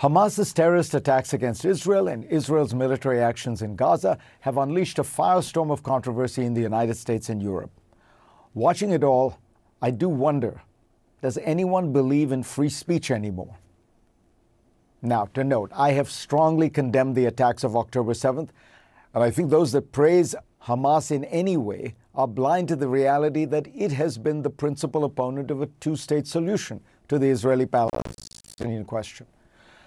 Hamas's terrorist attacks against Israel and Israel's military actions in Gaza have unleashed a firestorm of controversy in the United States and Europe. Watching it all, I do wonder does anyone believe in free speech anymore? Now, to note, I have strongly condemned the attacks of October 7th, and I think those that praise Hamas in any way are blind to the reality that it has been the principal opponent of a two state solution to the Israeli Palestinian question.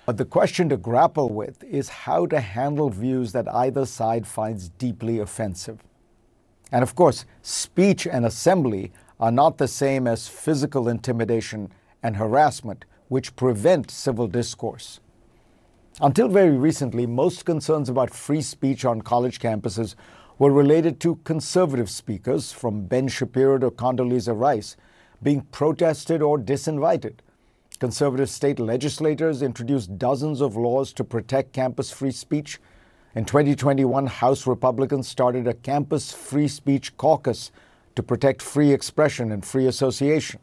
But the question to grapple with is how to handle views that either side finds deeply offensive. And of course, speech and assembly are not the same as physical intimidation and harassment, which prevent civil discourse. Until very recently, most concerns about free speech on college campuses were related to conservative speakers, from Ben Shapiro to Condoleezza Rice, being protested or disinvited. Conservative state legislators introduced dozens of laws to protect campus free speech. In 2021, House Republicans started a campus free speech caucus to protect free expression and free association.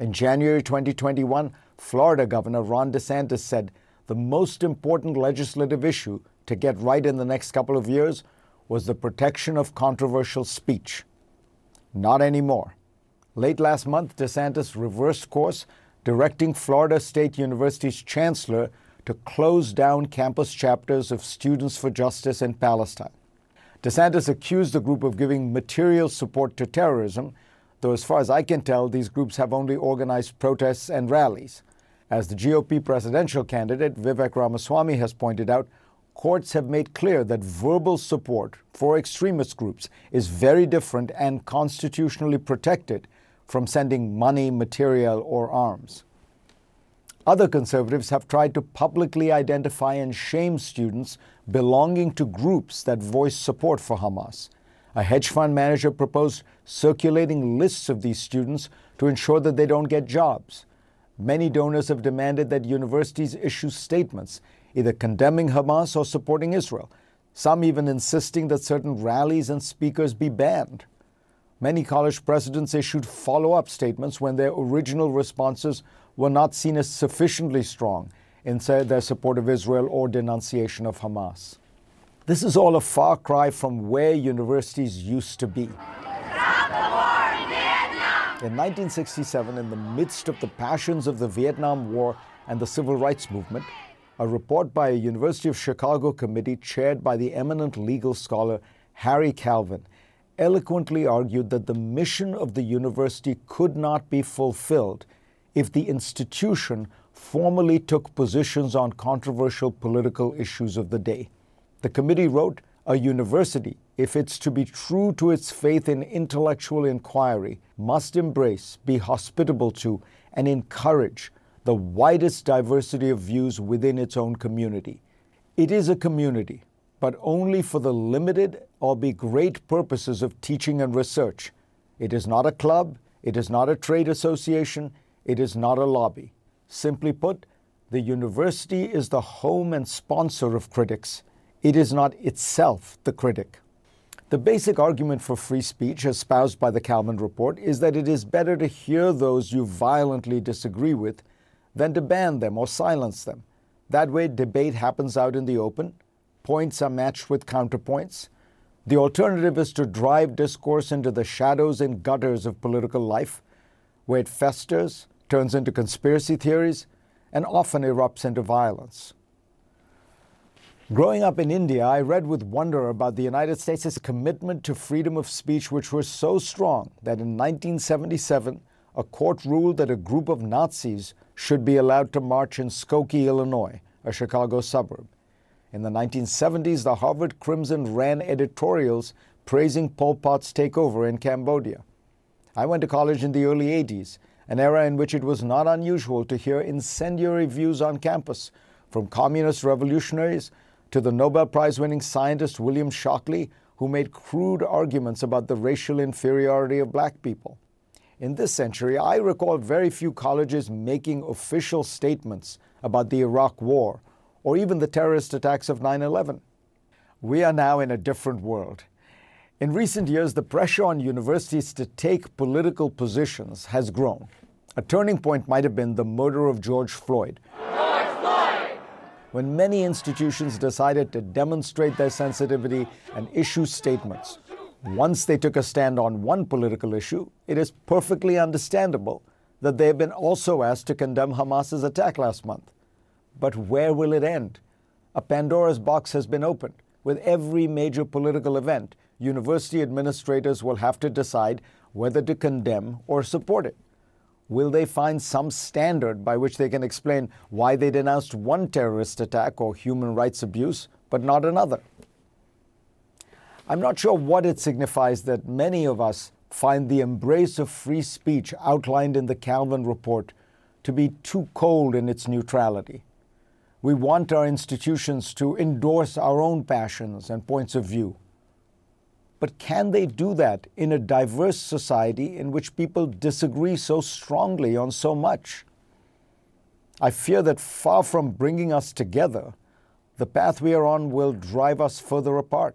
In January 2021, Florida Governor Ron DeSantis said the most important legislative issue to get right in the next couple of years was the protection of controversial speech. Not anymore. Late last month, DeSantis reversed course directing Florida State University's chancellor to close down campus chapters of Students for Justice in Palestine. DeSantis accused the group of giving material support to terrorism, though, as far as I can tell, these groups have only organized protests and rallies. As the GOP presidential candidate Vivek Ramaswamy has pointed out, courts have made clear that verbal support for extremist groups is very different and constitutionally protected from sending money, material, or arms. Other conservatives have tried to publicly identify and shame students belonging to groups that voice support for Hamas. A hedge fund manager proposed circulating lists of these students to ensure that they don't get jobs. Many donors have demanded that universities issue statements either condemning Hamas or supporting Israel, some even insisting that certain rallies and speakers be banned. Many college presidents issued follow up statements when their original responses were not seen as sufficiently strong in their support of Israel or denunciation of Hamas. This is all a far cry from where universities used to be. In 1967, in the midst of the passions of the Vietnam War and the Civil Rights Movement, a report by a University of Chicago committee chaired by the eminent legal scholar Harry Kalven eloquently argued that the mission of the university could not be fulfilled if the institution formally took positions on controversial political issues of the day. The committee wrote, A university, if it's to be true to its faith in intellectual inquiry, must embrace, be hospitable to, and encourage the widest diversity of views within its own community. It is a community but only for the limited, albeit great purposes of teaching and research. It is not a club, it is not a trade association, it is not a lobby. Simply put, the university is the home and sponsor of critics. It is not itself the critic. The basic argument for free speech, espoused by the Kalven Report, is that it is better to hear those you violently disagree with than to ban them or silence them. That way, debate happens out in the open, points are matched with counterpoints. The alternative is to drive discourse into the shadows and gutters of political life, where it festers, turns into conspiracy theories, and often erupts into violence. Growing up in India, I read with wonder about the United States' commitment to freedom of speech, which was so strong that in 1977, a court ruled that a group of Nazis should be allowed to march in Skokie, Illinois, a Chicago suburb. In the 1970s, the Harvard Crimson ran editorials praising Pol Pot's takeover in Cambodia. I went to college in the early 80s, an era in which it was not unusual to hear incendiary views on campus, from communist revolutionaries to the Nobel Prize winning scientist William Shockley, who made crude arguments about the racial inferiority of black people. In this century, I recall very few colleges making official statements about the Iraq War or even the terrorist attacks of 9 11. We are now in a different world. In recent years, the pressure on universities to take political positions has grown. A turning point might have been the murder of George Floyd. George Floyd! when many institutions decided to demonstrate their sensitivity and issue statements. Once they took a stand on one political issue, it is perfectly understandable that they have been also asked to condemn Hamas's attack last month. But where will it end? A Pandora's box has been opened. With every major political event, university administrators will have to decide whether to condemn or support it. Will they find some standard by which they can explain why they denounced one terrorist attack or human rights abuse, but not another? I'm not sure what it signifies that many of us find the embrace of free speech outlined in the Kalven report to be too cold in its neutrality. We want our institutions to endorse our own passions and points of view. But can they do that in a diverse society in which people disagree so strongly on so much? I fear that far from bringing us together, the path we are on will drive us further apart.